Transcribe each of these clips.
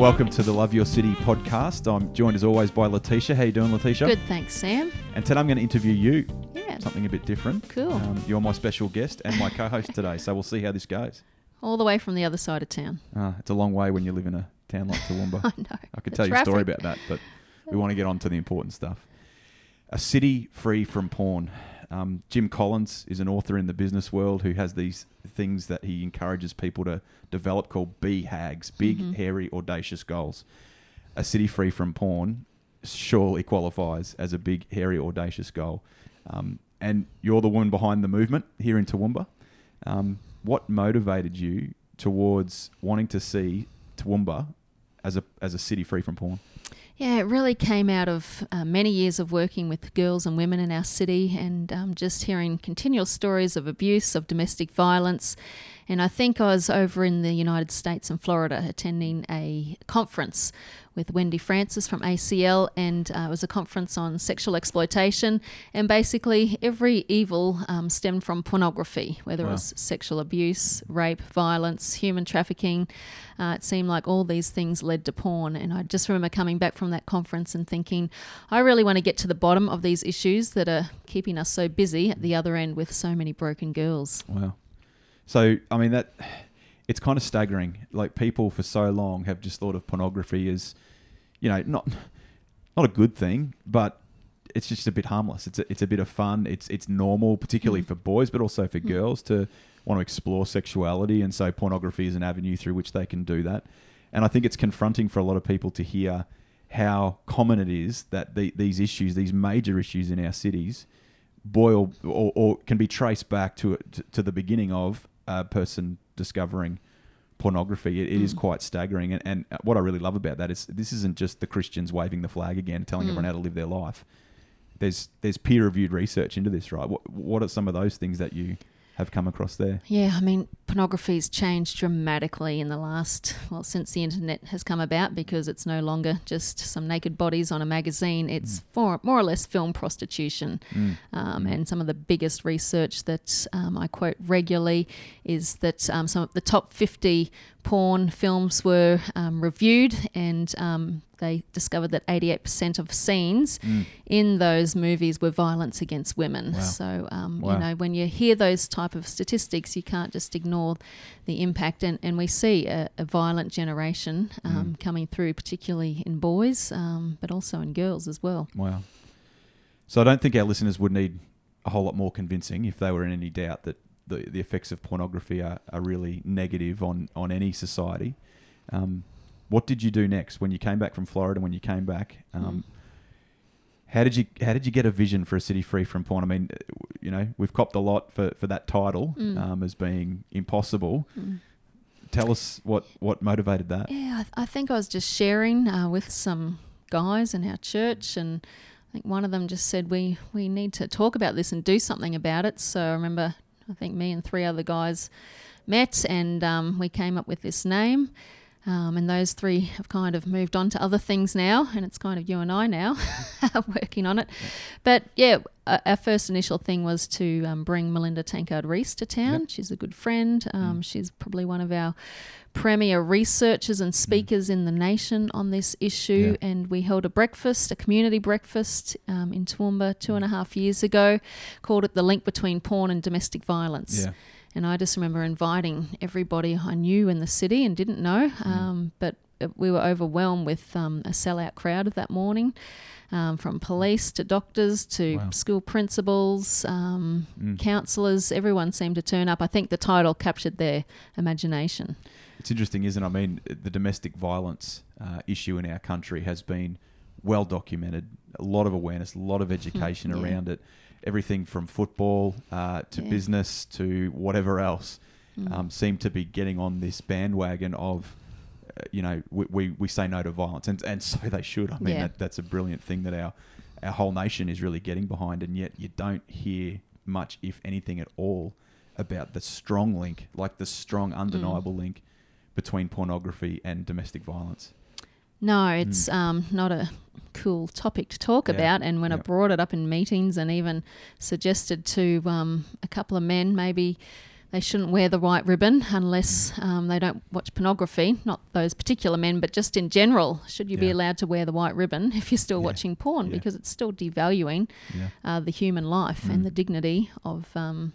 welcome to the Love Your City podcast. I'm joined as always by Letitia. How you doing, Letitia? Good, thanks, Sam. And today I'm going to interview you. Yeah. Something a bit different. Cool. Um, you're my special guest and my co-host today, so we'll see how this goes. All the way from the other side of town. Uh, it's a long way when you live in a town like Toowoomba. I know. I could tell you a story about that, but we want to get on to the important stuff. A city free from porn. Um, Jim Collins is an author in the business world who has these things that he encourages people to develop called BHAGs, big, Mhm. hairy, audacious goals. A city free from porn surely qualifies as a big, hairy, audacious goal. Um, and you're the woman behind the movement here in Toowoomba. Um, what motivated you towards wanting to see Toowoomba as a as a city free from porn? Yeah, it really came out of uh, many years of working with girls and women in our city and um, just hearing continual stories of abuse, of domestic violence. And I think I was over in the United States and Florida attending a conference with Wendy Francis from ACL, and uh, it was a conference on sexual exploitation. And basically, every evil um, stemmed from pornography, whether Wow. it was sexual abuse, rape, violence, human trafficking. Uh, it seemed like all these things led to porn. And I just remember coming back from that conference and thinking, I really want to get to the bottom of these issues that are keeping us so busy at the other end with so many broken girls. Wow. So I mean that it's kind of staggering. Like people for so long have just thought of pornography as, you know, not not a good thing, but it's just a bit harmless. It's a, it's a bit of fun. It's it's normal, particularly Mm. for boys, but also for Mm. girls to want to explore sexuality, and so pornography is an avenue through which they can do that. And I think it's confronting for a lot of people to hear how common it is that the, these issues, these major issues in our cities, boil or, or can be traced back to, to to the beginning of a person discovering pornography. It, it is Mm. quite staggering, and, and what I really love about that is this isn't just the Christians waving the flag again, telling Mm. everyone how to live their life. There's there's peer reviewed research into this, right? What what are some of those things that you have come across there? Yeah, I mean, pornography's changed dramatically in the last, well, since the internet has come about because it's no longer just some naked bodies on a magazine. It's for, more or less film prostitution. Mm. Um, Mm. and some of the biggest research that um, I quote regularly is that um, some of the top 50 porn films were um, reviewed, and um, they discovered that 88% of scenes Mm. in those movies were violence against women. Wow. So, um, Wow. you know, when you hear those type of statistics, you can't just ignore the impact. And, and we see a, a violent generation um, Mm. coming through, particularly in boys, um, but also in girls as well. Wow. So I don't think our listeners would need a whole lot more convincing if they were in any doubt that the, the effects of pornography are, are really negative on, on any society. Um, what did you do next when you came back from Florida? When you came back, um, how did you how did you get a vision for a city free from porn? I mean, you know, we've copped a lot for, for that title Mm. um, as being impossible. Mm. Tell us what, what motivated that. Yeah, I, th- I think I was just sharing uh, with some guys in our church, and I think one of them just said we we need to talk about this and do something about it. So I remember, I think me and three other guys met, and um, we came up with this name. Um, and those three have kind of moved on to other things now, and it's kind of you and I now working on it. But yeah, our first initial thing was to um, bring Melinda Tankard Reist to town. She's a good friend. Um, She's probably one of our premier researchers and speakers in the nation on this issue. Yeah. And we held a breakfast, a community breakfast um, in Toowoomba two and a half years ago, called it The Link Between Porn and Domestic Violence. Yeah. And I just remember inviting everybody I knew in the city and didn't know, Mm. um, but we were overwhelmed with um, a sellout crowd that morning, um, from police to doctors to Wow. school principals, um, Mm. counsellors. Everyone seemed to turn up. I think the title captured their imagination. It's interesting, isn't it? I mean, the domestic violence uh, issue in our country has been well documented. A lot of awareness, a lot of education yeah. around it. Everything from football uh, to Yeah. business to whatever else Mm. um, seem to be getting on this bandwagon of, you know, we, we, we say no to violence, and and so they should. I mean, Yeah. that, that's a brilliant thing that our our whole nation is really getting behind, and yet you don't hear much, if anything at all, about the strong link, like the strong, undeniable link between pornography and domestic violence. No, it's um, not a cool topic to talk Yeah, about. And when I brought it up in meetings and even suggested to um, a couple of men, maybe they shouldn't wear the white ribbon unless um, they don't watch pornography. Not those particular men, but just in general, should you be allowed to wear the white ribbon if you're still Yeah. watching porn? Yeah. Because it's still devaluing Yeah, uh, the human life Mm. and the dignity of um,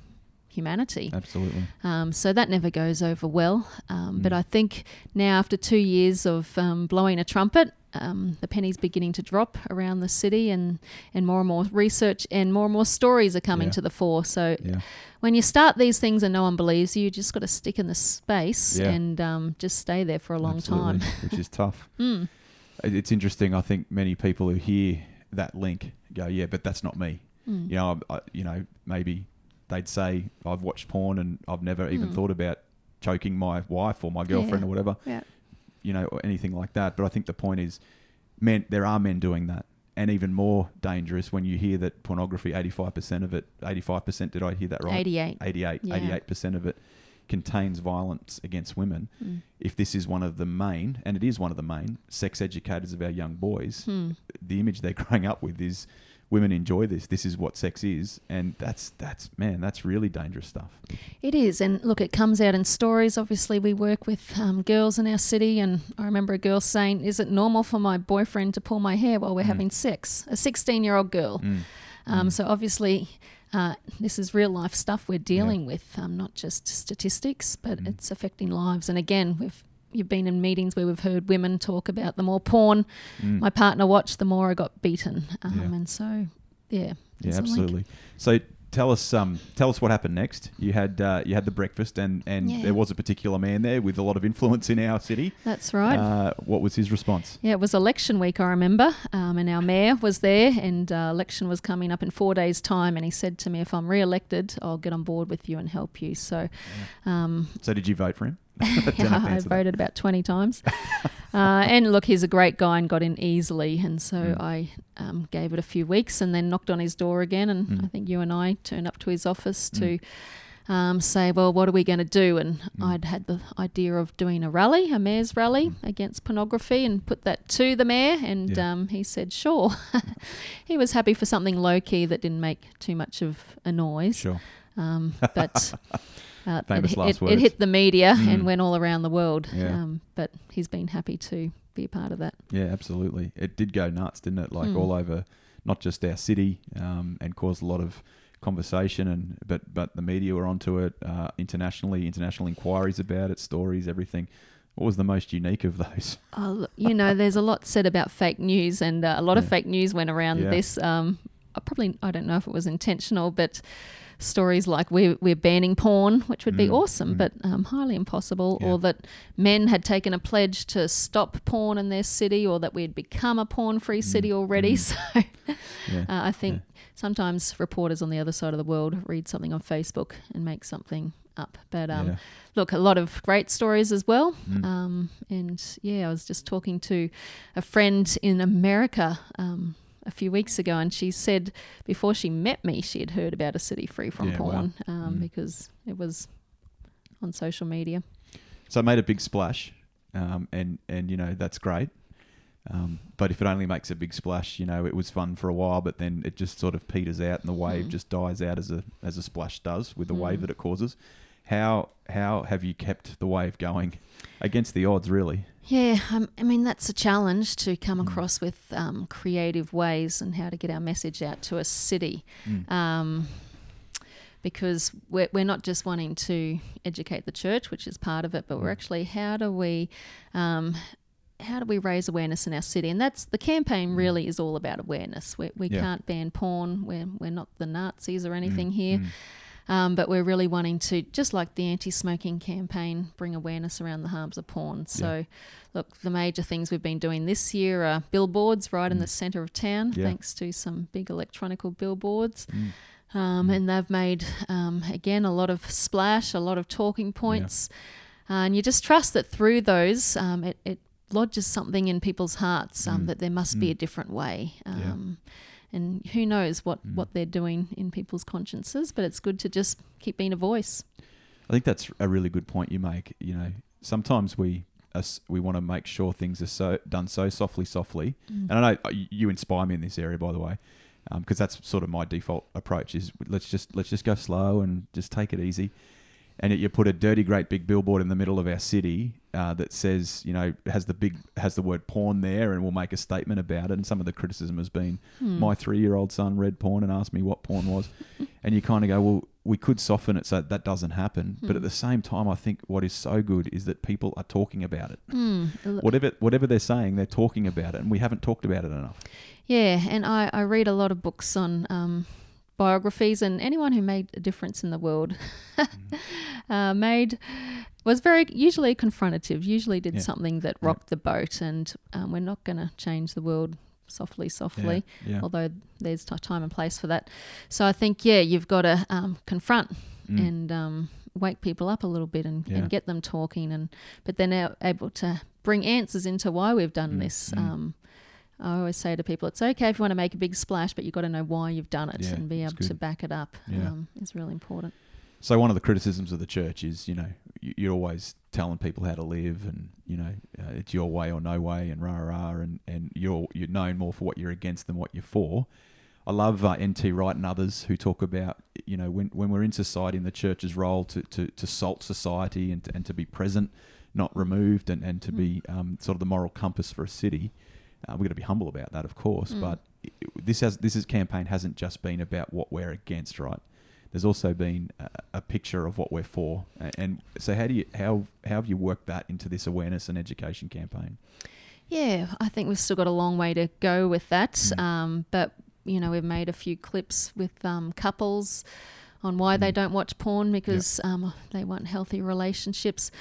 humanity. absolutely. Um, so that never goes over well. Um, But Mm. I think now, after two years of um, blowing a trumpet, um, the penny's beginning to drop around the city, and, and more and more research and more and more stories are coming Yeah. to the fore. So Yeah, when you start these things and no one believes you, you just got to stick in the space Yeah. and um, just stay there for a long absolutely, time. which is tough. Mm. It's interesting. I think many people who hear that link go, "Yeah, but that's not me." Mm. You know, I- you know, maybe they'd say, "I've watched porn and I've never even Mm. thought about choking my wife or my girlfriend Yeah. or whatever." Yeah. You know, or anything like that. But I think the point is, men. There are men doing that, and even more dangerous when you hear that pornography. Eighty-five percent of it. Eighty-five percent. Did I hear that right? 88. 88 Yeah. 88% of it contains violence against women Mm. if this is one of the main and it is one of the main sex educators of our young boys Hmm. the image they're growing up with is women enjoy this this is what sex is and that's that's man that's really dangerous stuff It is, and look, it comes out in stories. Obviously, we work with um, girls in our city, and I remember a girl saying, "Is it normal for my boyfriend to pull my hair while we're Mm. having sex?" A sixteen-year-old girl. Mm. Um, Mm. So obviously, uh, this is real life stuff we're dealing with, um, not just statistics, but Mm. it's affecting lives. And again, we've you've been in meetings where we've heard women talk about the more porn Mm. my partner watched, the more I got beaten. Um, Yeah. And so, yeah, yeah there's a link. absolutely so tell us um tell us what happened next you had uh, you had the breakfast and and Yeah. there was a particular man there with a lot of influence in our city That's right. uh, what was his response Yeah, it was election week, I remember, um, and our mayor was there, and uh, election was coming up in four days' time, and he said to me, "If I'm re-elected, I'll get on board with you and help you." So, um, so did you vote for him Don't have to yeah, I that. voted about twenty times, uh, and look, he's a great guy and got in easily, and so Mm. I um, gave it a few weeks, and then knocked on his door again, and Mm. I think you and I turned up to his office to. Um, say, well, what are we going to do? And Mm. I'd had the idea of doing a rally, a mayor's rally Mm. against pornography, and put that to the mayor. And Yeah. um, he said, sure. he was happy for something low key that didn't make too much of a noise. sure Um, but uh, Famous it, last it, words. it hit the media Mm. and went all around the world. Yeah. Um, but he's been happy to be a part of that. Yeah, absolutely. It did go nuts, didn't it? Like Hmm. all over, not just our city, um, and caused a lot of conversation. And but but the media were onto it uh, internationally. International inquiries about it, stories, everything. What was the most unique of those? Oh, you know, there's a lot said about fake news, and uh, a lot of fake news went around Yeah. this. Um, I probably, I don't know if it was intentional, but stories like we're, we're banning porn, which would be Mm, awesome, mm. but um, highly impossible, Yeah. or that men had taken a pledge to stop porn in their city, or that we'd become a porn free city already. mm. So Yeah. uh, I think sometimes reporters on the other side of the world read something on Facebook and make something up. But um, yeah. look, a lot of great stories as well. Mm. Um, and yeah, I was just talking to a friend in America um, a few weeks ago, and she said before she met me, she had heard about a city free from Yeah, wow. porn um, Mm. because it was on social media. So it made a big splash, um, and and you know that's great. Um, but if it only makes a big splash, you know, it was fun for a while, but then it just sort of peters out, and the wave Mm. just dies out as a as a splash does with the wave Mm. that it causes. How how have you kept the wave going against the odds, really? Yeah, um, I mean, that's a challenge to come Mm. across with um, creative ways and how to get our message out to a city. Mm. um, because we're, we're not just wanting to educate the church, which is part of it, but we're Mm. actually how do we um, how do we raise awareness in our city? And that's the campaign really is all about awareness. We, we Mm. Yeah. can't ban porn. We're, we're not the Nazis or anything here. Mm. Um, but we're really wanting to, just like the anti smoking campaign, bring awareness around the harms of porn. So, look, the major things we've been doing this year are billboards right in Mm. the centre of town, Yeah. thanks to some big electronical billboards. Mm. Um, and they've made, um, again, a lot of splash, a lot of talking points. and you just trust that through those, um, it, it lodges something in people's hearts um, Mm. that there must be Mm. a different way. Yeah. Um, And who knows what, Mm. what they're doing in people's consciences, but it's good to just keep being a voice. I think that's a really good point you make. You know, sometimes we we want to make sure things are so done so softly, softly. Mm. And I know uh, you- you inspire me in this area, by the way, because that's sort of my default approach. Is let's just let's just go slow and just take it easy. And yet you put a dirty, great big billboard in the middle of our city uh, that says, you know, has the big has the word porn there, and we'll make a statement about it. And some of the criticism has been, Hmm. my three-year-old son read porn and asked me what porn was, and you kind of go, well, we could soften it so that doesn't happen. But Hmm. at the same time, I think what is so good is that people are talking about it. Hmm. Whatever whatever they're saying, they're talking about it, and we haven't talked about it enough. Yeah, and I, I read a lot of books on um, biographies, and anyone who made a difference in the world uh, made was very usually confrontative. Usually did Yeah. something that Yeah. rocked the boat, and um, we're not going to change the world softly, softly. Yeah. Although there's t- time and place for that. So I think yeah, you've got to um, confront Mm. and um, wake people up a little bit and, Yeah. and get them talking and but then are now able to bring answers into why we've done Mm, this mm. um, I always say to people it's okay if you want to make a big splash but you've got to know why you've done it Yeah, and be able to back it up Yeah. um, is really important So one of the criticisms of the church is, you know, you- you're always telling people how to live, and you know, uh, it's your way or no way, and rah rah, and and you're you're known more for what you're against than what you're for. I love uh, N.T. Wright and others who talk about, you know, when when we're in society and the church's role to to, to salt society and to, and to be present, not removed, and and to be um, sort of the moral compass for a city. Uh, we've got to be humble about that, of course, Mm. but it- this has this is campaign hasn't just been about what we're against, right? There's also been a, a picture of what we're for, A- and so how do you how how have you worked that into this awareness and education campaign? Yeah, I think we've still got a long way to go with that. Mm. Um, but you know, we've made a few clips with um, couples on why they Mm. don't watch porn because um, they want healthy relationships.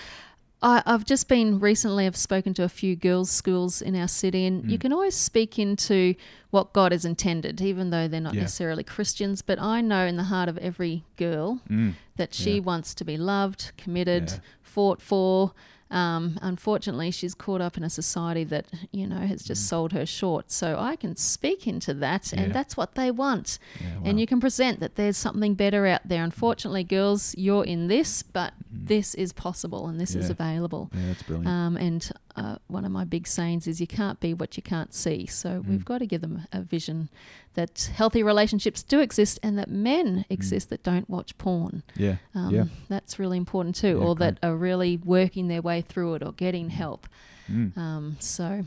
I, I've just been recently. I've spoken to a few girls' schools in our city, and you Mm. can always speak into what God has intended, even though they're not Yeah. necessarily Christians. But I know in the heart of every girl Mm. that she Yeah. wants to be loved, committed, Yeah. fought for. Um, unfortunately, she's caught up in a society that you know has just Mm. sold her short. So I can speak into that, Yeah. and that's what they want. Yeah, And you can present that there's something better out there. Unfortunately, girls, you're in this, but Mm. this is possible and this is available. yeah, that's brilliant. Um, and uh, one of my big sayings is you can't be what you can't see. So Mm. we've got to give them a vision that healthy relationships do exist and that men exist that don't watch porn. yeah, Um, Mm. yeah. That's really important too, Yeah, or great. that are really working their way through it or getting help. Mm. Um, so,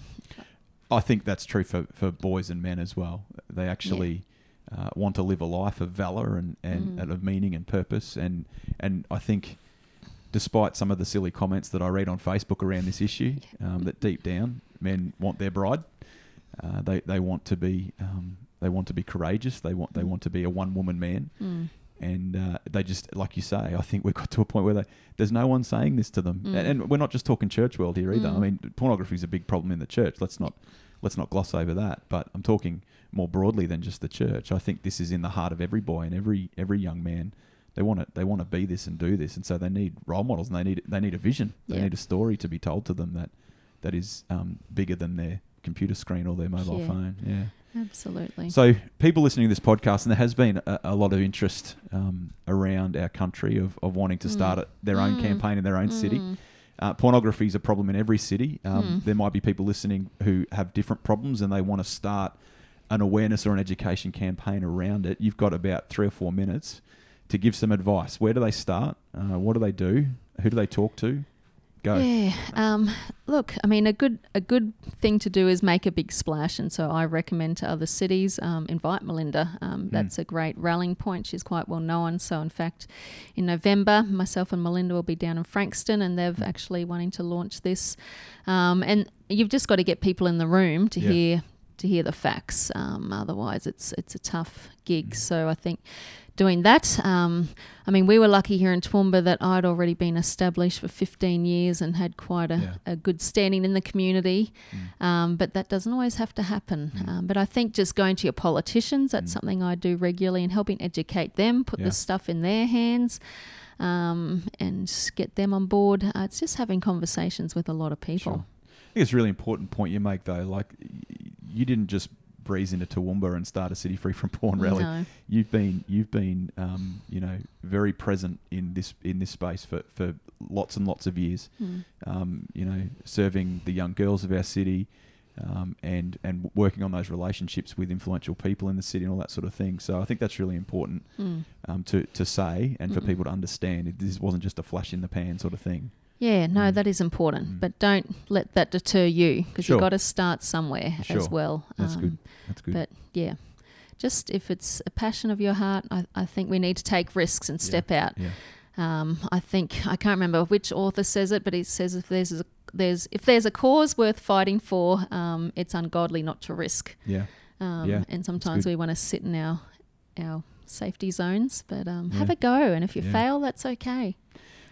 I think that's true for, for boys and men as well. They actually uh, want to live a life of valor and, and, Mm. and of meaning and purpose. And and I think, despite some of the silly comments that I read on Facebook around this issue, um, that deep down men want their bride. Uh, they they want to be um, they want to be courageous. They want they Mm. want to be a one woman man. mm, And uh, they just, like you say, I think we've got to a point where they, there's no one saying this to them, Mm. and, and we're not just talking church world here either. I Mm. mean, pornography is a big problem in the church. Let's not let's not gloss over that. But I'm talking more broadly than just the church. I think this is in the heart of every boy and every every young man. They want to they want to be this and do this, and so they need role models and they need they need a vision. They Yeah. need a story to be told to them that that is um, bigger than their computer screen or their mobile Yeah. phone. Yeah. Absolutely. So, people listening to this podcast, and there has been a, a lot of interest um, around our country of, of wanting to Mm. start a- their own Mm. campaign in their own city. Mm, Uh, pornography is a problem in every city. Um, Mm. There might be people listening who have different problems and they want to start an awareness or an education campaign around it. You've got about three or four minutes to give some advice. Where do they start? Uh, what do they do? Who do they talk to? Go. Yeah. Um, look, I mean, a good a good thing to do is make a big splash, and so I recommend to other cities um, invite Melinda. Um, Mm. that's a great rallying point. She's quite well known. So, in fact, in November, myself and Melinda will be down in Frankston, and they've Mm. actually wanting to launch this. Um, and you've just got to get people in the room to Yeah. hear to hear the facts. Um, otherwise, it's it's a tough gig. Mm. So, I think doing that. Um, I mean, we were lucky here in Toowoomba that I'd already been established for 15 years and had quite a, Yeah. a good standing in the community. Mm. Um, but that doesn't always have to happen. Mm. Um, but I think just going to your politicians, that's Mm. something I do regularly and helping educate them, put Yeah. the stuff in their hands. Um, and get them on board. Uh, it's just having conversations with a lot of people. Sure. I think it's a really important point you make, though. Like, you didn't just breeze into Toowoomba and start a city free from porn rally. No. You've been, you've been, um, you know, very present in this in this space for, for lots and lots of years. Mm. Um, you know, serving the young girls of our city, um, and and working on those relationships with influential people in the city and all that sort of thing. So I think that's really important Mm. um, to to say and for Mm. people to understand. This wasn't just a flash in the pan sort of thing. Yeah, no, Mm. that is important, Mm. but don't let that deter you because Sure. you've got to start somewhere Sure. as well. That's Um, good. That's good. But yeah, just if it's a passion of your heart, I, I think we need to take risks and Yeah. step out. yeah, Um, I think I can't remember which author says it, but he says if there's a, there's if there's a cause worth fighting for, um, it's ungodly not to risk. yeah, Um, Yeah, and sometimes we want to sit in our our safety zones, but um, have a go. And if you Yeah. fail, that's okay.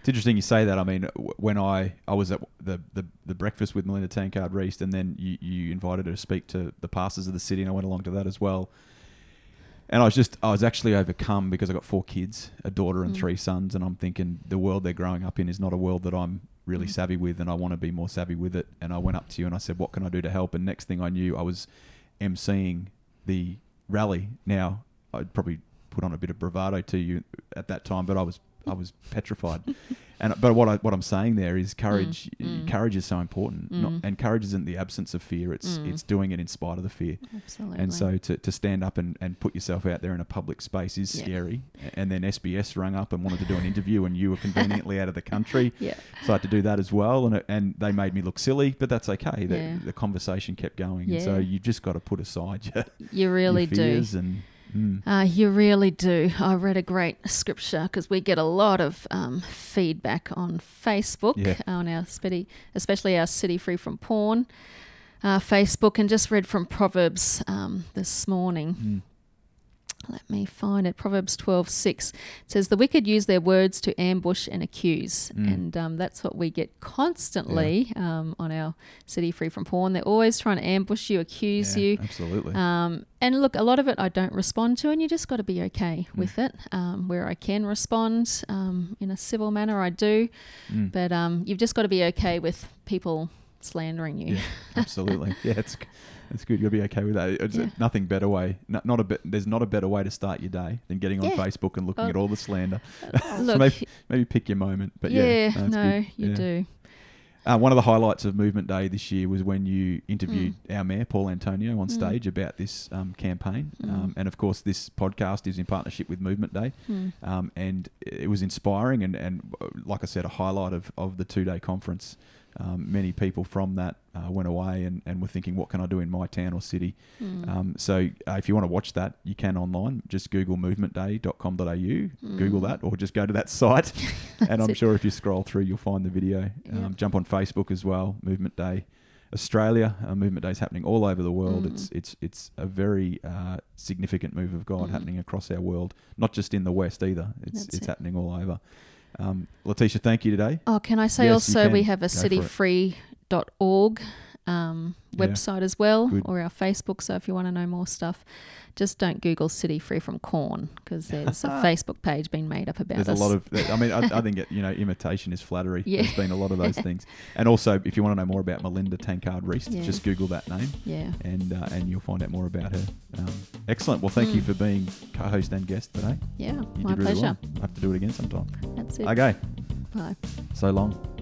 It's interesting you say that. I mean, when I, I was at the, the, the breakfast with Melinda Tankard Reist, and then you, you invited her to speak to the pastors of the city, and I went along to that as well. And I was just, I was actually overcome because I got four kids, a daughter and Mm. three sons, and I'm thinking the world they're growing up in is not a world that I'm really Mm. savvy with, and I want to be more savvy with it. And I went up to you and I said, "What can I do to help?" And next thing I knew, I was emceeing the rally. Now, I'd probably put on a bit of bravado to you at that time, but I was I was petrified. And but what I what I'm saying there is courage. mm. Courage is so important, Not, Mm. and courage isn't the absence of fear. It's Mm. it's doing it in spite of the fear. Absolutely. And so to, to stand up and, and put yourself out there in a public space is Yeah. scary. And then SBS rang up and wanted to do an interview, and you were conveniently out of the country. yeah, So I had to do that as well, and it, and they made me look silly, but that's okay. The, Yeah. the conversation kept going, and so Yeah. you just got to put aside your, you really your do. and mm, Uh, you really do. I read a great scripture because we get a lot of um, feedback on Facebook, Yeah. on our city, especially our City Free from Porn uh, Facebook, and just read from Proverbs um, this morning. mm, Let me find it. Proverbs twelve six it says, The wicked use their words to ambush and accuse. Mm. And um, that's what we get constantly um, on our City Free from Porn. They're always trying to ambush you, accuse yeah, you. absolutely. Um, and look, a lot of it I don't respond to, and you just got to be okay Mm. with it. Um, where I can respond um, in a civil manner, I do. Mm. But um, you've just got to be okay with people slandering you. Yeah, absolutely. Yeah, it's it's good. You'll be okay with that. It's Yeah. nothing better way. Not, not a bit. There's not a better way to start your day than getting on Yeah. Facebook and looking Oh. at all the slander. So Look, maybe, maybe pick your moment. But yeah, yeah, no, no, you do. Uh, one of the highlights of Movement Day this year was when you interviewed our mayor, Paul Antonio, on Mm. stage about this um, campaign. Mm. Um, and of course, this podcast is in partnership with Movement Day. Hmm. Um, and it was inspiring and, and uh, like I said, a highlight of, of the two day conference. Um, many people from that uh, went away and, and were thinking, what can I do in my town or city? Hmm. Um, so uh, if you want to watch that, you can online. Just Google movementday.com.au, Google Mm. that, or just go to that site. and I'm it. sure if you scroll through, you'll find the video. Um, Yep. Jump on Facebook as well, Movement Day. Australia, uh, Movement Day is happening all over the world. Mm. It's it's it's a very uh, significant move of God Mm. happening across our world, not just in the West either. It's That's it's it. happening all over. Um, Letitia, thank you today. Oh, can I say Yes, also we have a Go for it. cityfree.org um, Yeah. website as well, Good. or our Facebook. So if you want to know more stuff, just don't Google City Free from Corn because there's a Facebook page being made up about us. There's us. a lot of, I mean, I, I think it, you know, imitation is flattery. Yeah. There's been a lot of those things, and also if you want to know more about Melinda Tankard Reist, Yeah. just Google that name, yeah. and uh, and you'll find out more about her. Um, excellent. Well, thank you Mm. for being co-host and guest today. Yeah, You my did really pleasure. well. I have to do it again sometime. That's it. Okay. Bye. So long.